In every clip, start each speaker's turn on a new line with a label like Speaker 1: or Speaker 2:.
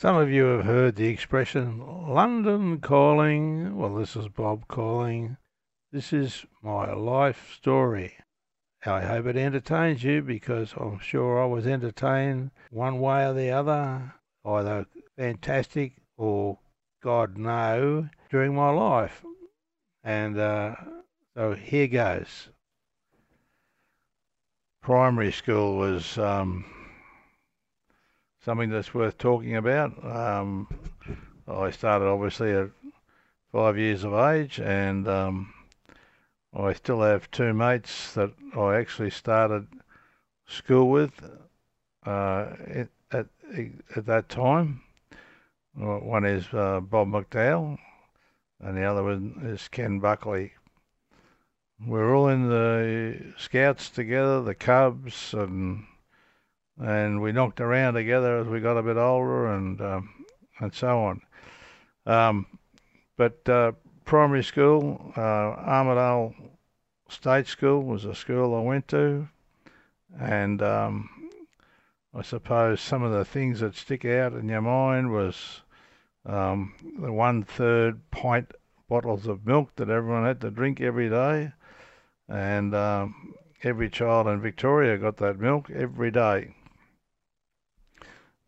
Speaker 1: Some of you have heard the expression London calling. Well, this is Bob calling. This is my life story. I hope it entertains you because I'm sure I was entertained one way or the other, either fantastic or God no, during my life. And uh, so here goes. Primary school was um, something that's worth talking about. Um, I started obviously at five years of age, and um, I still have two mates that I actually started school with uh, at, at, at that time. One is uh, Bob McDowell, and the other one is Ken Buckley. We're all in the Scouts together, the Cubs, and and we knocked around together as we got a bit older, and um, and so on. Um, but uh, primary school, uh, State School was a school I went to, and um, I suppose some of the things that stick out in your mind was um, the one third pint bottles of milk that everyone had to drink every day, and um, every child in Victoria got that milk every day.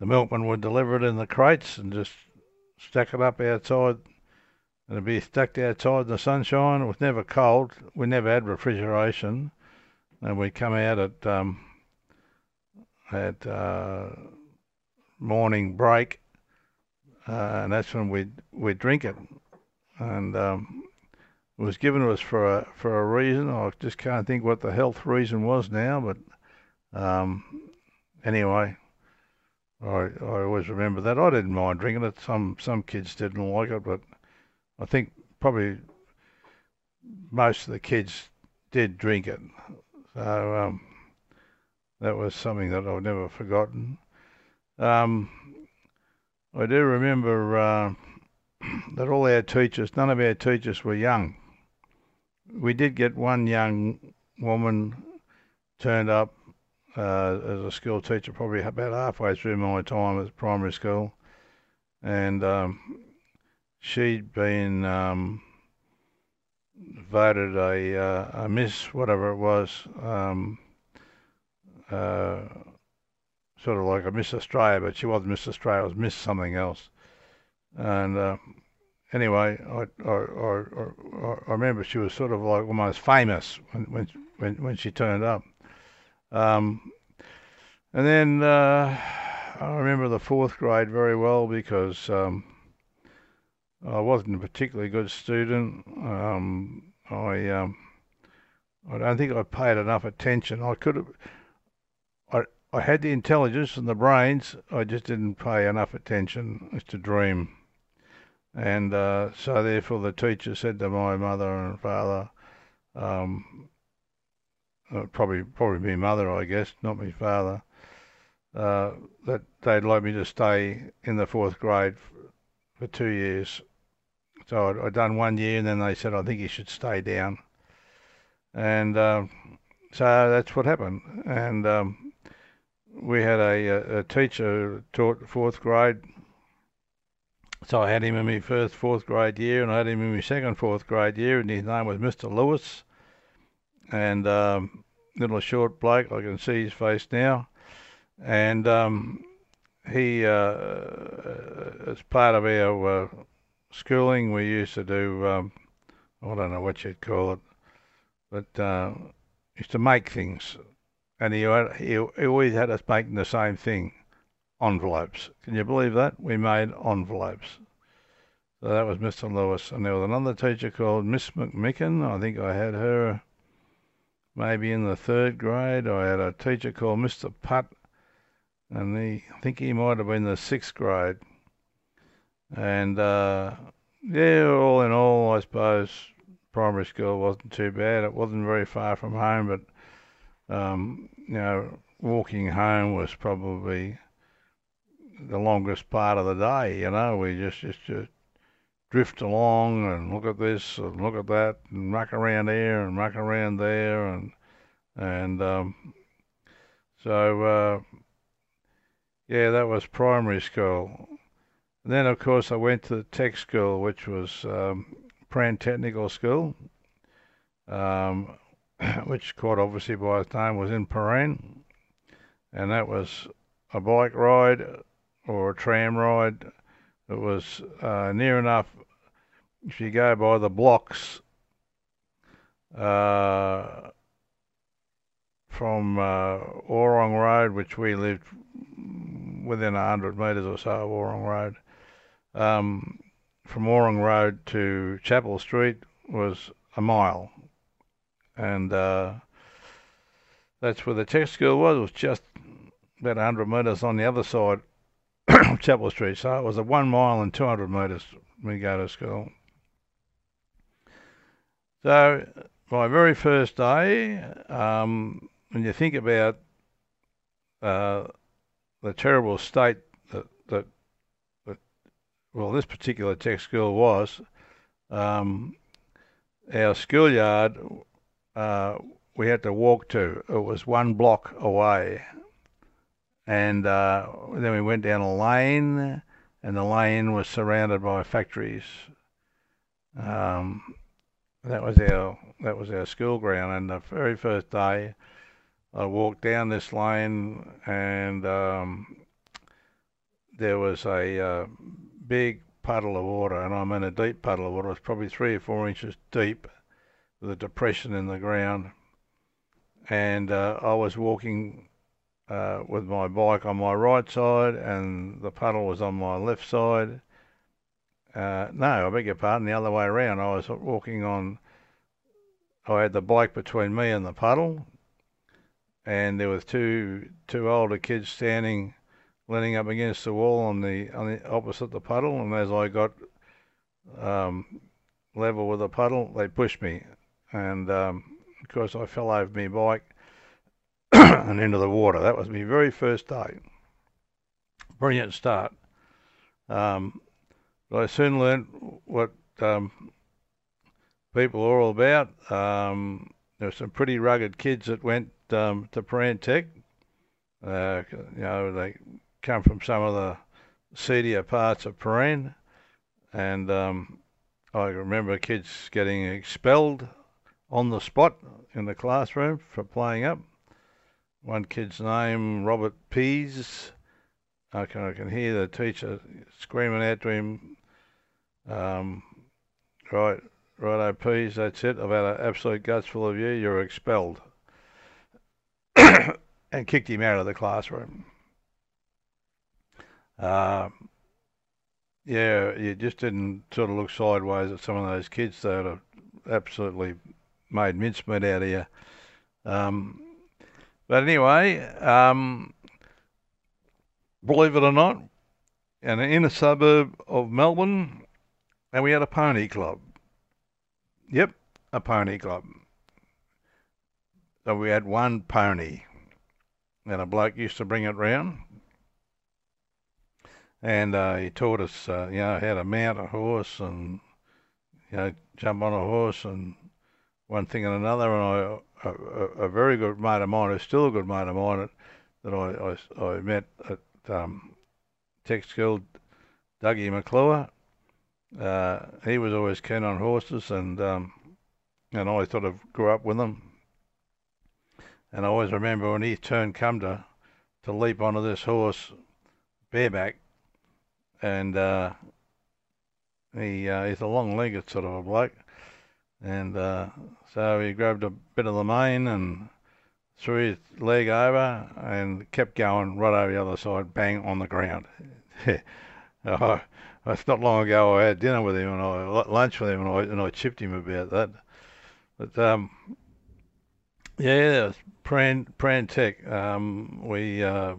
Speaker 1: The milkman would deliver it in the crates and just stack it up outside and it'd be stacked outside in the sunshine. It was never cold. We never had refrigeration, and we'd come out at um, at uh, morning break, uh, and that's when we'd we'd drink it, and um, it was given to us for a for a reason. I just can't think what the health reason was now, but um, anyway. I, I always remember that. I didn't mind drinking it. Some some kids didn't like it, but I think probably most of the kids did drink it. So um, that was something that I've never forgotten. Um, I do remember uh, that all our teachers, none of our teachers were young. We did get one young woman turned up uh, as a school teacher, probably about halfway through my time at primary school, and um, she'd been um, voted a, uh, a Miss, whatever it was, um, uh, sort of like a Miss Australia, but she wasn't Miss Australia, it was Miss something else. And uh, anyway, I, I, I, I, remember she was sort of like almost famous when, when, when, when she turned up. Um, and then uh, I remember the fourth grade very well because um, I wasn't a particularly good student. Um, I um, I don't think I paid enough attention. I could have. I I had the intelligence and the brains. I just didn't pay enough attention to dream. And uh, so therefore the teacher said to my mother and father, um, uh, probably probably my mother, I guess, not my father, uh, that they'd like me to stay in the fourth grade for two years so I'd, I'd, done one year, and then they said, I think you should stay down. And um, so that's what happened. And um, we had a, a teacher taught fourth grade. So I had him in my first fourth grade year, and I had him in my second fourth grade year, and his name was Mr. Lewis. And um, little short bloke, I can see his face now. And um, he, uh, as part of our uh, schooling, we used to do, um, I don't know what you'd call it, but uh, used to make things. And he, he, he always had us making the same thing envelopes. Can you believe that? We made envelopes. So that was Mr. Lewis. And there was another teacher called Miss McMicken. I think I had her maybe in the third grade. I had a teacher called Mr. Putt, and he, I think he might have been the sixth grade. And uh, yeah, all in all, I suppose primary school wasn't too bad. It wasn't very far from home, but um, you know, walking home was probably the longest part of the day. You know, we just just, just drift along and look at this and look at that and muck around here and muck around there and and um, so uh, yeah, that was primary school. And then, of course, I went to the tech school, which was um, Prahran Technical School, um, which, quite obviously by its name, was in Prahran. And that was a bike ride or a tram ride. It was uh, near enough, if you go by the blocks, uh, from uh, Orrong Road, which we lived within 100 metres or so of Orrong Road. Um, from Orrong Road to Chapel Street was a mile. And uh, that's where the tech school was. It was just about 100 metres on the other side Chapel Street. So it was a one mile and 200 metres we go to school. So my very first day, um, when you think about uh, the terrible state that, that, that, well, this particular tech school was, um, our schoolyard uh, we had to walk to. It was one block away. And uh, then we went down a lane, and the lane was surrounded by factories. Um, that was our that was our school ground. And the very first day, I walked down this lane and um, there was a uh, big puddle of water, and I'm in a deep puddle of water. It was probably three or four inches deep with a depression in the ground. And uh, I was walking uh, with my bike on my right side, and the puddle was on my left side. Uh, no, I beg your pardon, the other way around. I was walking on, I had the bike between me and the puddle, and there was two two older kids standing, leaning up against the wall on the on the opposite the puddle. And as I got um, level with the puddle, they pushed me, and um, of course I fell over my bike and into the water. That was my very first day. Brilliant start. Um, but I soon learned what um, people are all about. Um, there were some pretty rugged kids that went um, to Prahran Tech. Uh, you know, they come from some of the seedier parts of Prahran, and um, I remember kids getting expelled on the spot in the classroom for playing up. One kid's name, Robert Pease. I can, I can hear the teacher screaming out to him, um, right, righto, Pease, that's it. I've had an absolute guts full of you. You're expelled. and kicked him out of the classroom. Uh, yeah, you just didn't sort of look sideways at some of those kids that have absolutely made mincemeat out of you. Um, but anyway, um, believe it or not, in an inner suburb of Melbourne, and we had a pony club. Yep, a pony club. So we had one pony, and a bloke used to bring it round. And uh, he taught us, uh, you know, how to mount a horse and, you know, jump on a horse and one thing and another. And I, a, a, very good mate of mine, who's still a good mate of mine, that I, I, I met at um, Tech School, Dougie McClure. Uh, he was always keen on horses, and um, and I sort of grew up with them. And I always remember when his turn come to, to leap onto this horse bareback, and uh, he uh, he's a long-legged sort of a bloke, and uh, so he grabbed a bit of the mane and threw his leg over and kept going right over the other side, bang on the ground. oh, it's not long ago I had dinner with him and I lunch with him and I and I chipped him about that. But um, yeah, Prahran Prahran Tech. Um, we uh,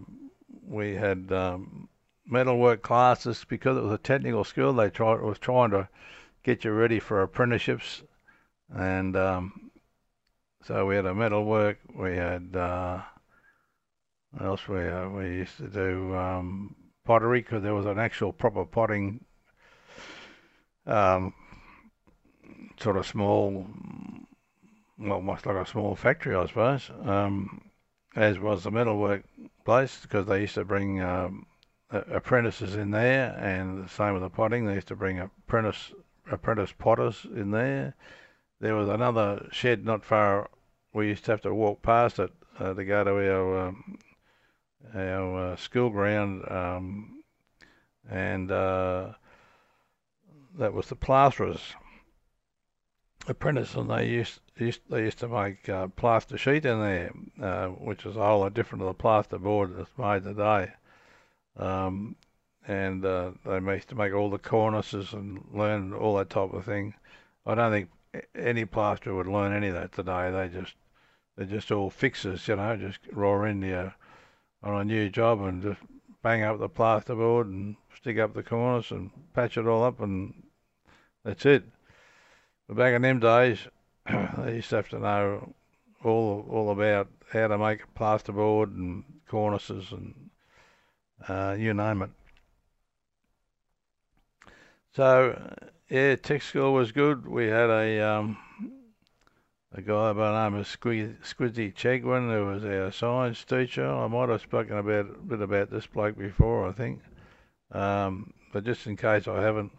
Speaker 1: we had um, metalwork classes because it was a technical school. They tried was trying to get you ready for apprenticeships, and um, so we had a metal work. We had uh, what else we uh, we used to do um, pottery because there was an actual proper potting um, sort of small well, almost like a small factory, I suppose, um, as was the metalwork place, because they used to bring um, apprentices in there, and the same with the potting. They used to bring apprentice apprentice potters in there. There was another shed not far. We used to have to walk past it uh, to go to our um, our uh, school ground, um, and uh, that was the plasterers apprentice, and they used, used they used to make uh, plaster sheet in there, uh, which is a whole lot different to the plaster board that's made today. Um, and uh, they used to make all the cornices and learn all that type of thing. I don't think any plasterer would learn any of that today. They just they're just all fixers, you know, just roar in there on a new job and just bang up the plasterboard and stick up the cornice and patch it all up and that's it. But back in them days, they used to have to know all all about how to make plasterboard and cornices and uh, you name it. So yeah, tech school was good. We had a um, a guy by the name of Squizzy Chegwin, who was our science teacher. I might have spoken about a bit about this bloke before, I think, um, but just in case I haven't.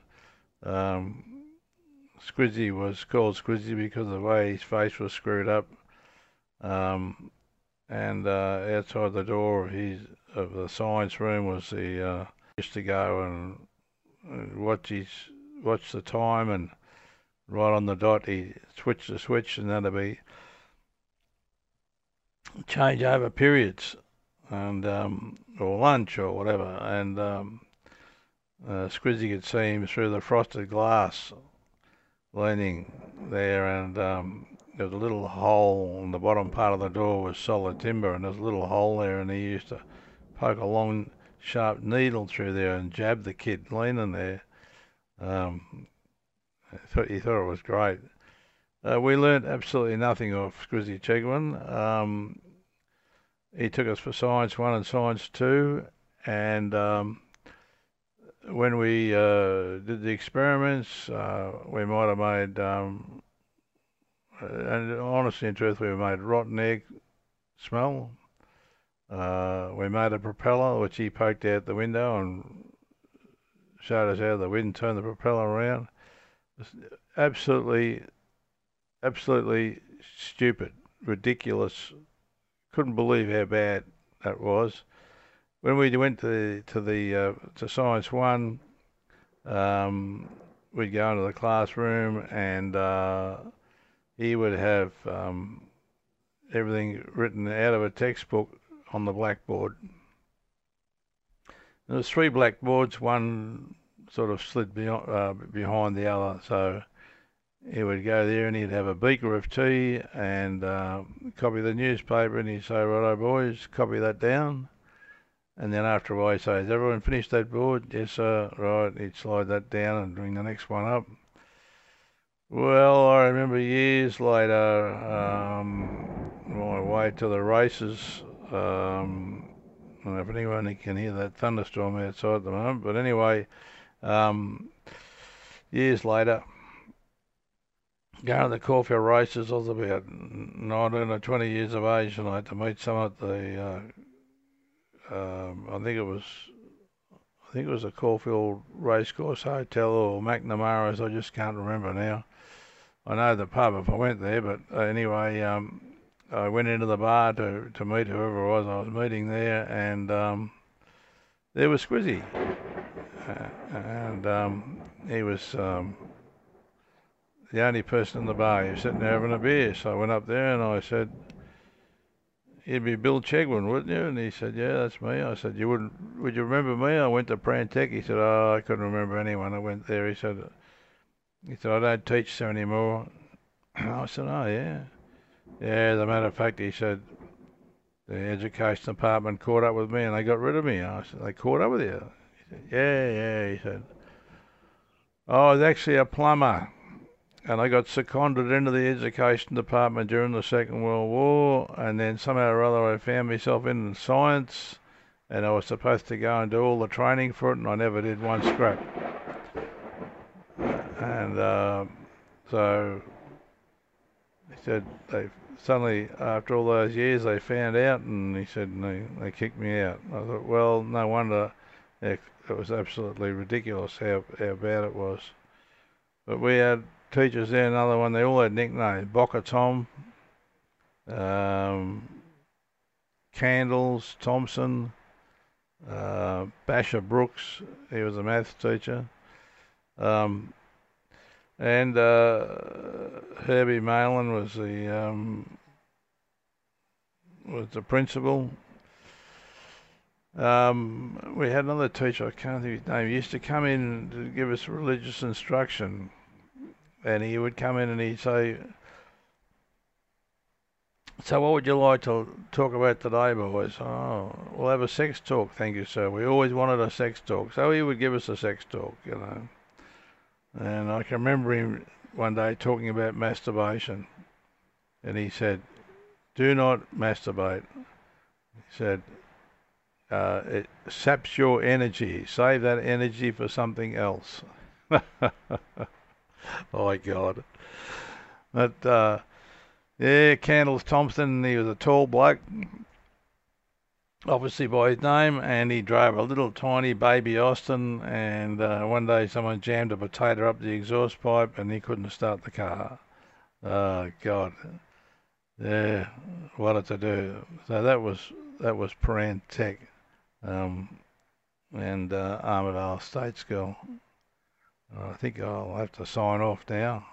Speaker 1: Um, Squizzy was called Squizzy because of the way his face was screwed up. Um, and uh, outside the door of his of the science room was the uh, used to go and, watch his watch the time and right on the dot he switched the switch and that'd be change over periods and um, or lunch or whatever and um, uh, Squizzy could see him through the frosted glass leaning there, and um, there was a little hole in the bottom part of the door was solid timber, and there's a little hole there, and he used to poke a long, sharp needle through there and jab the kid leaning there. Um, thought, he thought it was great. Uh, we learnt absolutely nothing off Squizzy Chegwin. Um, he took us for Science 1 and Science 2, and um, when we uh, did the experiments, uh, we might have made, um, and honestly and truthfully, we made rotten egg smell. Uh, we made a propeller which he poked out the window and showed us how the wind turned the propeller around. absolutely, absolutely stupid, ridiculous. Couldn't believe how bad that was when we went to to the uh, to science one, um, we'd go into the classroom and uh, he would have um, everything written out of a textbook on the blackboard. There was three blackboards, one sort of slid beyond, uh, behind the other. So he would go there and he'd have a beaker of tea and uh, copy the newspaper and he'd say, righto boys, copy that down. And then after a while, he'd say, Has everyone finished that board? Yes, sir. Right. He'd slide that down and bring the next one up. Well, I remember years later, um, my way to the races. Um, Don't know if anyone can hear that thunderstorm outside at the moment, but anyway, um, years later, going to the Caulfield races, I was about 19 or 20 years of age, and I had to meet some at the uh, um, I think it was I think it was a Caulfield Racecourse Hotel or McNamara's. I just can't remember now. I know the pub if I went there, but anyway, um, I went into the bar to, to meet whoever it was I was meeting there, and um, there was Squizzy, uh, and um, he was um, the only person in the bar. He was sitting there having a beer, so I went up there and I said you'd be Bill Chegwin, wouldn't you? And he said, yeah, that's me. I said, you wouldn't, would you remember me? I went to Prantec. He said, oh, I couldn't remember anyone. I went there. He said, he said, I don't teach so anymore. I said, oh, yeah. Yeah, as a matter of fact, he said, the education department caught up with me and they got rid of me. I said, they caught up with you? He said, yeah, yeah. He said, I was actually a plumber and I got seconded into the education department during the Second World War, and then somehow or other I found myself in science, and I was supposed to go and do all the training for it, and I never did one scrap. And uh, so said they suddenly, after all those years, they found out, and he said and they, they kicked me out. I thought, well, no wonder it, was absolutely ridiculous how, how bad it was. But we had teachers there, another one, they all had nicknames. Boca Tom, um, Candles, Thompson, uh, Basher Brooks, he was a maths teacher. Um, and uh, Herbie Malin was the um, was the principal. Um, we had another teacher, I can't think of his name, he used to come in to give us religious instruction. And he would come in and he'd say, So, what would you like to talk about today, boys? Oh, we'll have a sex talk, thank you, sir. We always wanted a sex talk. So, he would give us a sex talk, you know. And I can remember him one day talking about masturbation. And he said, Do not masturbate. He said, uh, it saps your energy. Save that energy for something else. my God. But uh, yeah, Candles Thompson. He was a tall bloke, obviously by his name, and he drove a little tiny baby Austin. And uh, one day someone jammed a potato up the exhaust pipe, and he couldn't start the car. Oh God. Yeah, what did to do. So that was that was Prahran Tech um, and uh, Armadale State School. I think I'll have to sign off now.